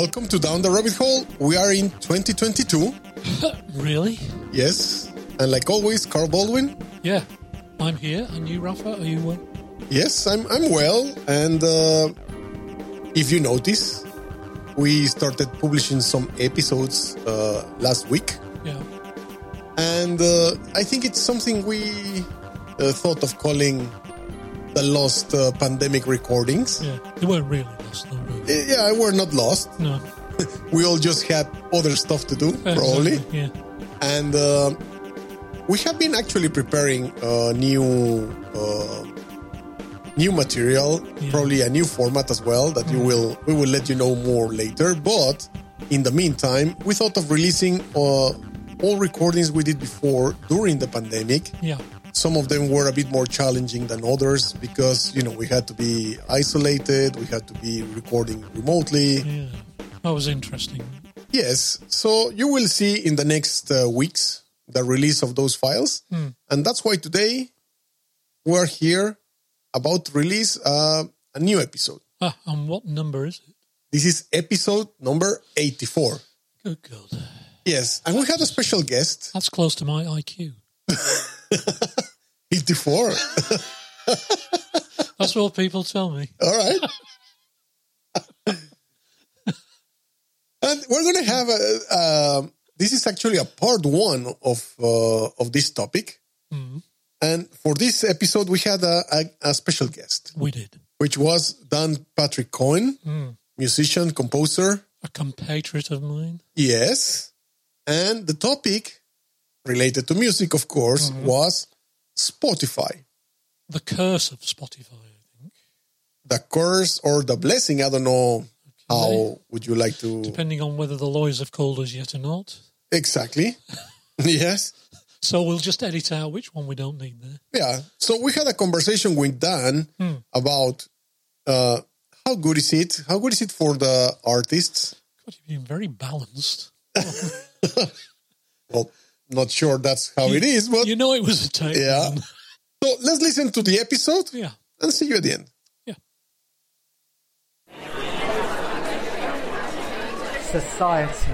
welcome to Down the Rabbit Hole. We are in 2022. really? Yes. And like always, Carl Baldwin. Yeah, I'm here. And you, Rafa? Are you? well? Yes, I'm. I'm well. And uh, if you notice, we started publishing some episodes uh, last week. Yeah. And uh, I think it's something we uh, thought of calling the lost uh, pandemic recordings. Yeah, they weren't really lost, though. Yeah, we're not lost. No. we all just had other stuff to do, probably. Yeah. And uh, we have been actually preparing a new uh, new material, yeah. probably a new format as well that mm. you will we will let you know more later. But in the meantime, we thought of releasing uh, all recordings we did before during the pandemic. Yeah. Some of them were a bit more challenging than others because you know we had to be isolated, we had to be recording remotely. Yeah, that was interesting. Yes, so you will see in the next uh, weeks the release of those files, mm. and that's why today we're here about to release uh, a new episode. Ah, and what number is it? This is episode number eighty-four. Good God. Yes, and we had a special guest. That's close to my IQ. 84. That's what people tell me. All right. and we're going to have a. Uh, this is actually a part one of uh, of this topic. Mm. And for this episode, we had a, a, a, special guest. We did. Which was Dan Patrick Cohen, mm. musician, composer. A compatriot of mine. Yes. And the topic related to music, of course, mm-hmm. was Spotify. The curse of Spotify, I think. The curse or the blessing, I don't know. Okay. How would you like to? Depending on whether the lawyers have called us yet or not. Exactly. yes. So we'll just edit out which one we don't need there. Yeah. So we had a conversation with Dan hmm. about uh, how good is it? How good is it for the artists? God, you've been very balanced. well, not sure that's how you, it is, but you know it was a tape. Yeah. So let's listen to the episode. Yeah. And see you at the end. Yeah. Society.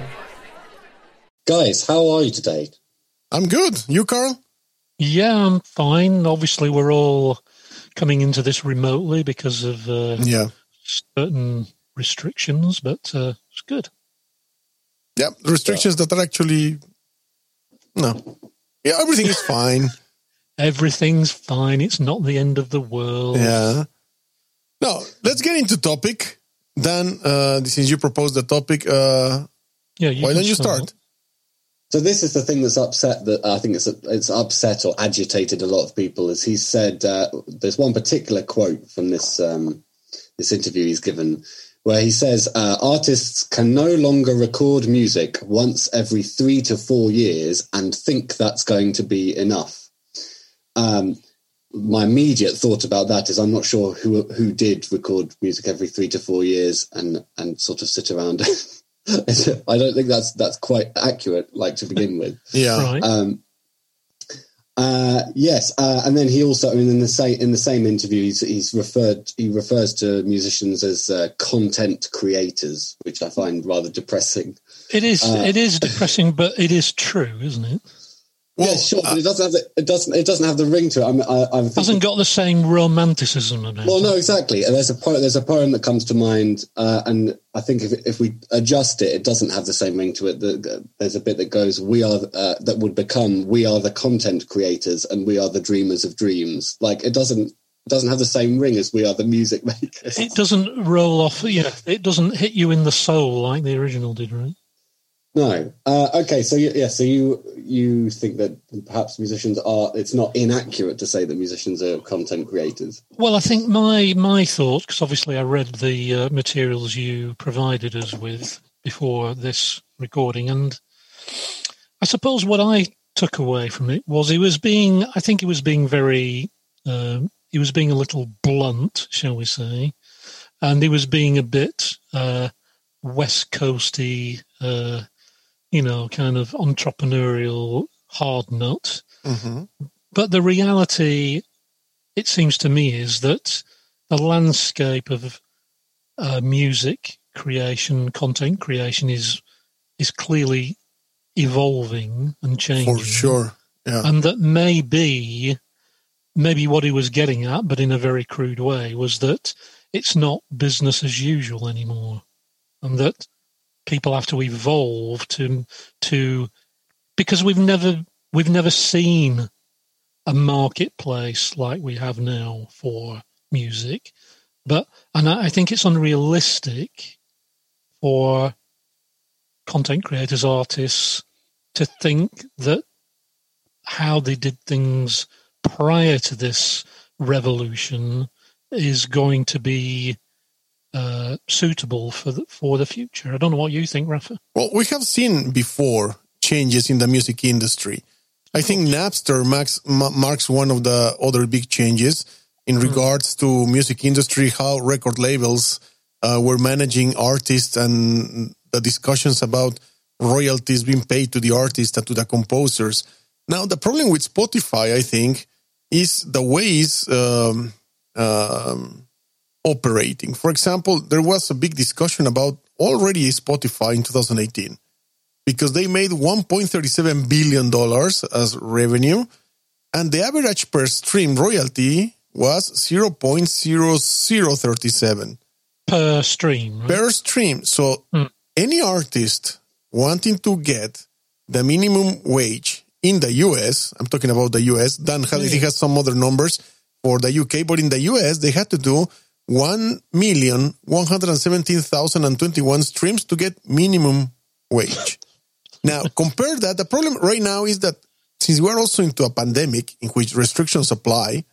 Guys, how are you today? I'm good. You, Carl? Yeah, I'm fine. Obviously, we're all coming into this remotely because of uh, yeah certain restrictions, but uh, it's good. Yeah, restrictions yeah. that are actually no. Yeah, everything is fine. Everything's fine. It's not the end of the world. Yeah. Now, let's get into topic. Dan, uh, since you proposed the topic, uh, yeah, why don't you start? start? So this is the thing that's upset that I think it's it's upset or agitated a lot of people. Is he said uh, there's one particular quote from this um, this interview he's given where he says uh, artists can no longer record music once every three to four years and think that's going to be enough. Um, my immediate thought about that is I'm not sure who who did record music every three to four years and and sort of sit around. I don't think that's that's quite accurate, like to begin with. yeah. Right. Um, uh, yes, uh, and then he also, I mean, in the same in the same interview, he's, he's referred he refers to musicians as uh, content creators, which I find rather depressing. It is. Uh, it is depressing, but it is true, isn't it? Well, yeah, sure, but it doesn't have the, it doesn't it doesn't have the ring to it. I'm, I, I'm thinking, hasn't got the same romanticism about well, it. no, exactly. There's a poem, there's a poem that comes to mind, uh, and I think if if we adjust it, it doesn't have the same ring to it. The, there's a bit that goes, "We are uh, that would become we are the content creators, and we are the dreamers of dreams." Like it doesn't it doesn't have the same ring as we are the music makers. It doesn't roll off. Yeah, it doesn't hit you in the soul like the original did, right? No. Uh, okay. So yeah. So you you think that perhaps musicians are? It's not inaccurate to say that musicians are content creators. Well, I think my my thought, because obviously I read the uh, materials you provided us with before this recording, and I suppose what I took away from it was he was being. I think he was being very. Uh, he was being a little blunt, shall we say, and he was being a bit uh, West Coasty. Uh, you know, kind of entrepreneurial hard nut. Mm-hmm. But the reality, it seems to me, is that the landscape of uh, music creation, content creation is is clearly evolving and changing. For sure. Yeah. And that maybe maybe what he was getting at, but in a very crude way, was that it's not business as usual anymore. And that people have to evolve to to because we've never we've never seen a marketplace like we have now for music. But and I think it's unrealistic for content creators, artists to think that how they did things prior to this revolution is going to be uh, suitable for the, for the future. I don't know what you think, Rafa. Well, we have seen before changes in the music industry. I think Napster marks, marks one of the other big changes in mm-hmm. regards to music industry, how record labels uh, were managing artists and the discussions about royalties being paid to the artists and to the composers. Now, the problem with Spotify, I think, is the ways um, um, operating. For example, there was a big discussion about already Spotify in 2018 because they made 1.37 billion dollars as revenue, and the average per stream royalty was 0.0037 per stream. Right? Per stream. So mm. any artist wanting to get the minimum wage in the US, I'm talking about the US, Dan mm. he has some other numbers for the UK, but in the US, they had to do 1,117,021 streams to get minimum wage. now, compare that. The problem right now is that since we're also into a pandemic in which restrictions apply,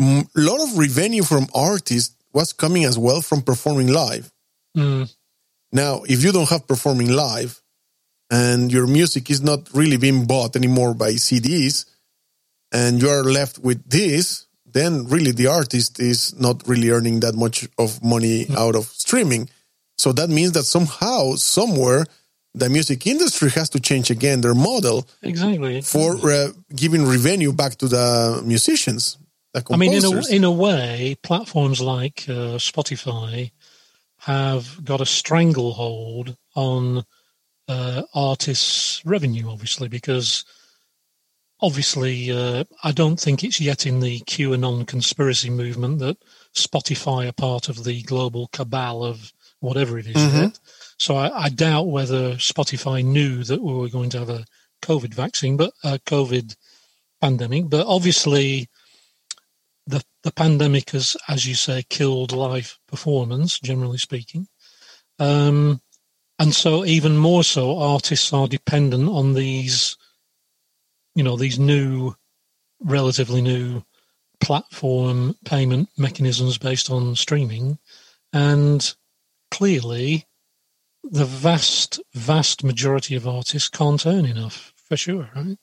a lot of revenue from artists was coming as well from performing live. Mm. Now, if you don't have performing live and your music is not really being bought anymore by CDs and you are left with this, then really the artist is not really earning that much of money mm. out of streaming. So that means that somehow, somewhere, the music industry has to change again their model exactly for uh, giving revenue back to the musicians. The I mean, in a, in a way, platforms like uh, Spotify have got a stranglehold on uh, artists' revenue, obviously, because obviously uh, I don't think it's yet in the QAnon conspiracy movement that Spotify are part of the global cabal of whatever it is mm-hmm. So I, I, doubt whether Spotify knew that we were going to have a COVID vaccine, but a COVID pandemic. But obviously, the the pandemic has, as you say, killed live performance, generally speaking. Um, and so, even more so, artists are dependent on these, you know, these new, relatively new platform payment mechanisms based on streaming. And clearly, the vast, vast majority of artists can't earn enough, for sure, right?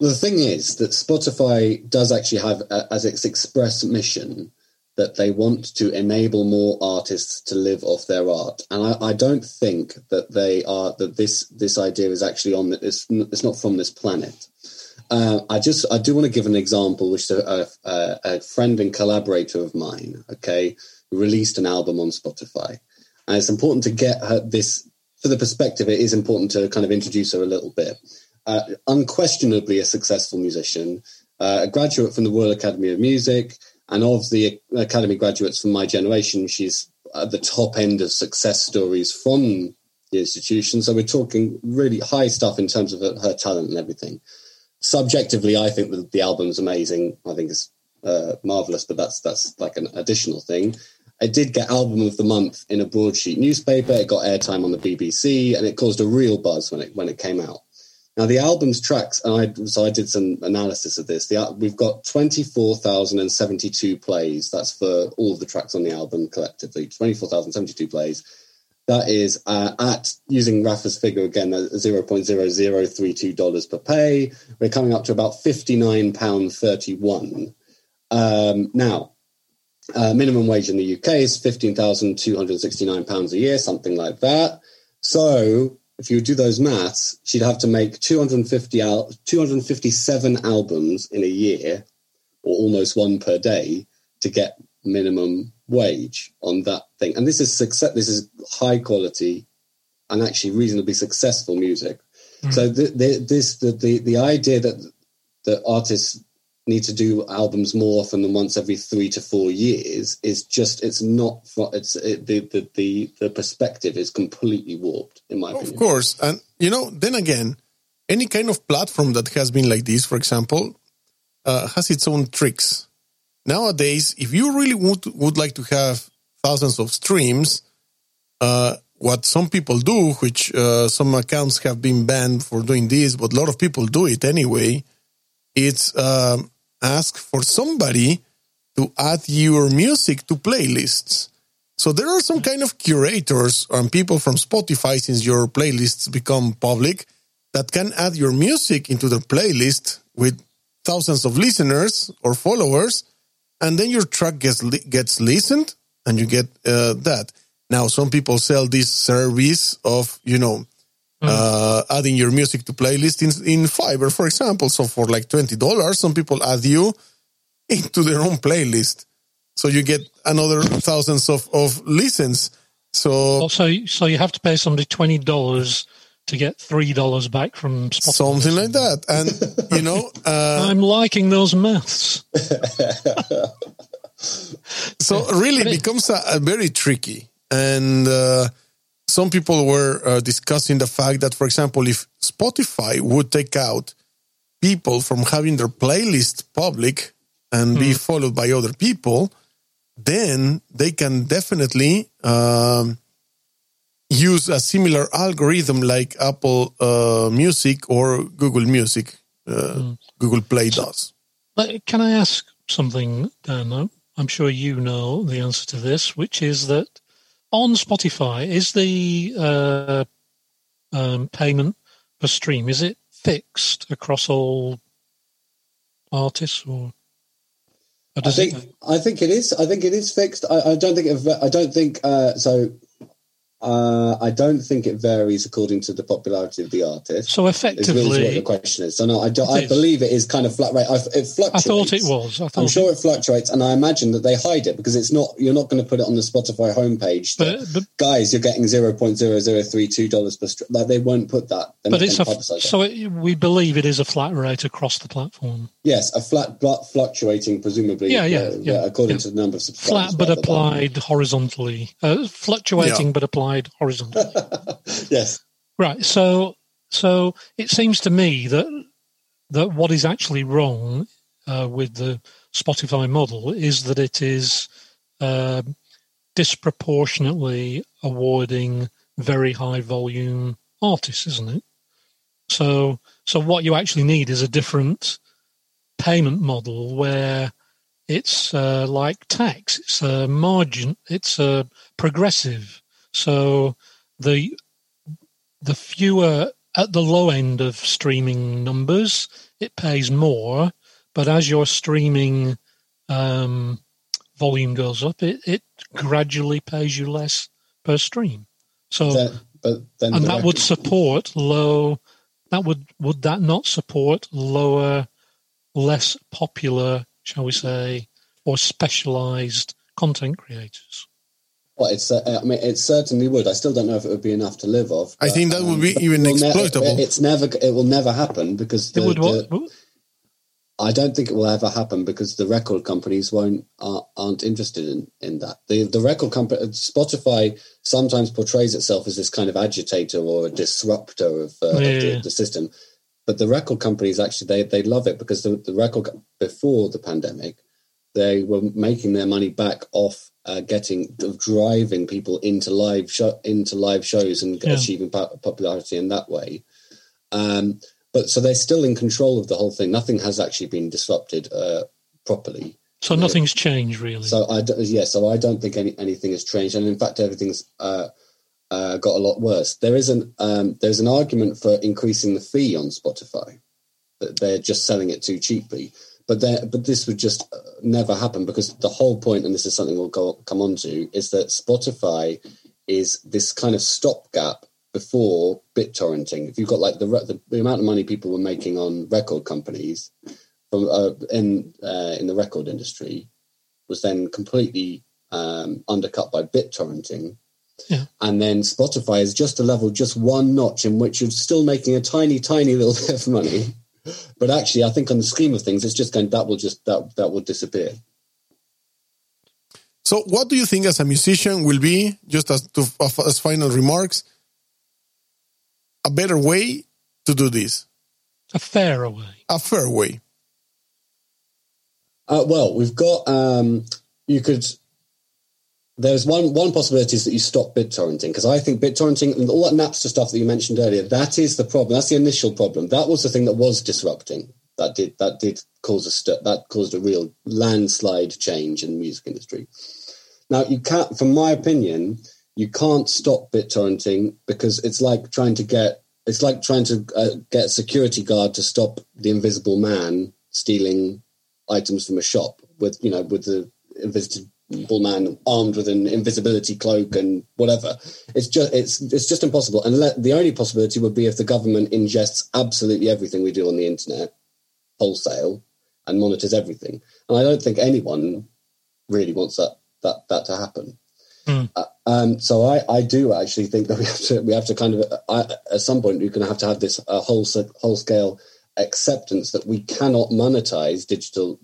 the thing is that Spotify does actually have uh, as its express mission that they want to enable more artists to live off their art, and I, I don't think that they are that this this idea is actually on it's, it's not from this planet. Uh, I just I do want to give an example, which a, a, a friend and collaborator of mine, okay, released an album on Spotify, and it's important to get her this for the perspective. It is important to kind of introduce her a little bit uh, unquestionably a successful musician, uh, a graduate from the Royal Academy of Music, and of the Academy graduates from my generation, she's at the top end of success stories from the institution. So we're talking really high stuff in terms of her, her talent and everything. Subjectively, I think that the album's amazing. I think it's uh, marvelous, but that's that's like an additional thing. It did get album of the month in a broadsheet newspaper. It got airtime on the BBC, and it caused a real buzz when it when it came out. Now the album's tracks, and I so I did some analysis of this. The, we've got twenty four thousand and seventy two plays. That's for all of the tracks on the album collectively. Twenty four thousand seventy two plays. That is uh, at using Rafa's figure again, zero point zero zero three two dollars per pay. We're coming up to about fifty nine pound thirty one. Um, now, uh, minimum wage in the UK is fifteen thousand two hundred sixty nine pounds a year, something like that. So if you do those maths, she'd have to make 250 al- 257 albums in a year, or almost one per day, to get minimum wage on that thing. And this is success. This is high quality and actually reasonably successful music. Mm. So the, the, this the, the the idea that the artists need to do albums more often than once every three to four years is just it's not it's it, the, the the the perspective is completely warped in my opinion. Of course, and you know, then again, any kind of platform that has been like this, for example, uh, has its own tricks. Nowadays, if you really would would like to have thousands of streams, uh, what some people do, which uh, some accounts have been banned for doing this, but a lot of people do it anyway. It's um, ask for somebody to add your music to playlists. So there are some kind of curators and people from Spotify, since your playlists become public, that can add your music into their playlist with thousands of listeners or followers, and then your track gets gets listened, and you get uh, that. Now, some people sell this service of you know Mm. Uh, adding your music to playlist in, in Fiverr, for example. So for like $20, some people add you into their own playlist. So you get another thousands of, of listens. So, so, so you have to pay somebody $20 to get $3 back from Spotify. Something like that. And, you know, uh, I'm liking those maths. so really it becomes a, a very tricky. And, uh, some people were uh, discussing the fact that, for example, if Spotify would take out people from having their playlist public and mm. be followed by other people, then they can definitely um, use a similar algorithm like Apple uh, Music or Google Music, uh, mm. Google Play does. Can I ask something, Dan? I'm sure you know the answer to this, which is that on Spotify, is the uh, um, payment per stream is it fixed across all artists or? I think it... I think it is. I think it is fixed. I, I don't think it, I don't think uh, so. Uh, I don't think it varies according to the popularity of the artist. So effectively, really what the question is. So no, I, do, I believe it is kind of flat rate. I, it fluctuates. I thought it was. I am sure it fluctuates, and I imagine that they hide it because it's not. You're not going to put it on the Spotify homepage. That, but, but, guys, you're getting zero point zero zero three two dollars per. Stri- like they won't put that. They're but it's a, so it, we believe it is a flat rate across the platform. Yes, a flat but fluctuating, presumably. Yeah, yeah, uh, yeah according yeah. to the number of subscribers. Flat but applied horizontally, uh, fluctuating but applied horizontally. yes. Right. So so it seems to me that that what is actually wrong uh, with the Spotify model is that it is uh, disproportionately awarding very high volume artists, isn't it? So so what you actually need is a different payment model where it's uh, like tax. It's a margin. It's a progressive. So the the fewer at the low end of streaming numbers, it pays more. But as your streaming um, volume goes up, it, it gradually pays you less per stream. So, that, but then and that would support low. That would would that not support lower, less popular, shall we say, or specialized content creators? Well, it's. Uh, I mean, it certainly would. I still don't know if it would be enough to live off. But, I think that um, would be even exploitable. Ne- it's never. It will never happen because the, it would what? The, I don't think it will ever happen because the record companies won't are, not interested in, in that. The the record company Spotify sometimes portrays itself as this kind of agitator or a disruptor of, uh, yeah. of the, the, system, but the record companies actually they they love it because the, the record before the pandemic they were making their money back off uh, getting driving people into live show, into live shows and yeah. achieving popularity in that way. Um, but so they're still in control of the whole thing. Nothing has actually been disrupted uh, properly. So nothing's changed really. So I yeah. So I don't think any, anything has changed, and in fact, everything's uh, uh, got a lot worse. There is an um, there's an argument for increasing the fee on Spotify. That they're just selling it too cheaply but there, but this would just uh, never happen because the whole point, and this is something we'll go come on to, is that Spotify is this kind of stopgap before BitTorrenting. If you've got like the, the, the amount of money people were making on record companies from uh, in uh, in the record industry, was then completely um, undercut by BitTorrenting. Yeah. And then Spotify is just a level, just one notch in which you're still making a tiny, tiny little bit of money. But actually, I think on the scheme of things, it's just going that will just that that will disappear. So, what do you think as a musician will be, just as to, as final remarks, a better way to do this? A fairer way. A fair way. Uh, well, we've got um, you could. There's one one possibility is that you stop BitTorrenting because I think BitTorrenting and all that Napster stuff that you mentioned earlier that is the problem. That's the initial problem. That was the thing that was disrupting. That did that did cause a st- that caused a real landslide change in the music industry. Now you can't, from my opinion, you can't stop BitTorrenting because it's like trying to get it's like trying to uh, get a security guard to stop the invisible man stealing items from a shop with you know with the invisible man armed with an invisibility cloak and whatever it's just it's it's just impossible and let, the only possibility would be if the government ingests absolutely everything we do on the internet wholesale and monitors everything and i don't think anyone really wants that that that to happen Mm. uh, um, so I, I do actually think that we have to we have to kind of uh, at some point you're going to have to have this uh, whole whole scale acceptance that we cannot monetize digital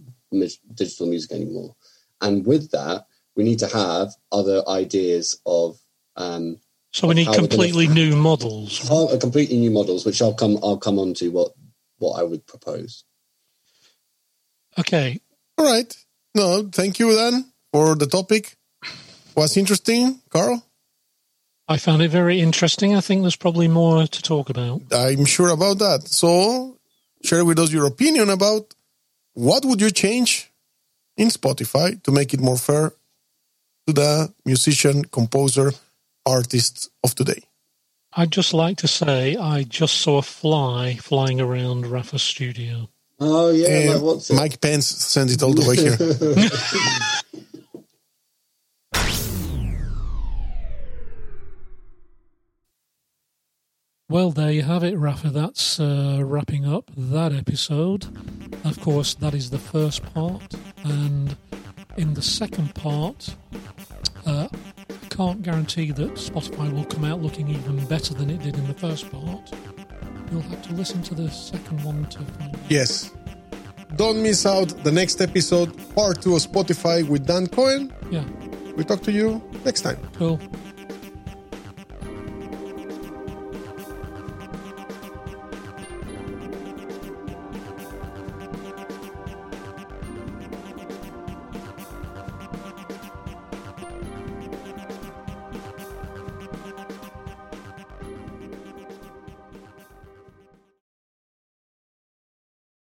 digital music anymore. And with that, we need to have other ideas of. Um, so we need completely gonna, new models. Uh, completely new models, which I'll come I'll come on to what what I would propose. Okay. All right. No, thank you then for the topic. Was interesting, Carl? I found it very interesting. I think there's probably more to talk about. I'm sure about that. So, share with us your opinion about what would you change in Spotify to make it more fair to the musician, composer, artists of today. I'd just like to say I just saw a fly flying around Rafa's studio. Oh yeah, like Mike Pence sent it all the way here. Well, there you have it, Rafa. That's uh, wrapping up that episode. Of course, that is the first part, and in the second part, uh, I can't guarantee that Spotify will come out looking even better than it did in the first part. You'll have to listen to the second one to find out. Yes. Don't miss out the next episode, part two of Spotify with Dan Cohen. Yeah. We talk to you next time. Cool.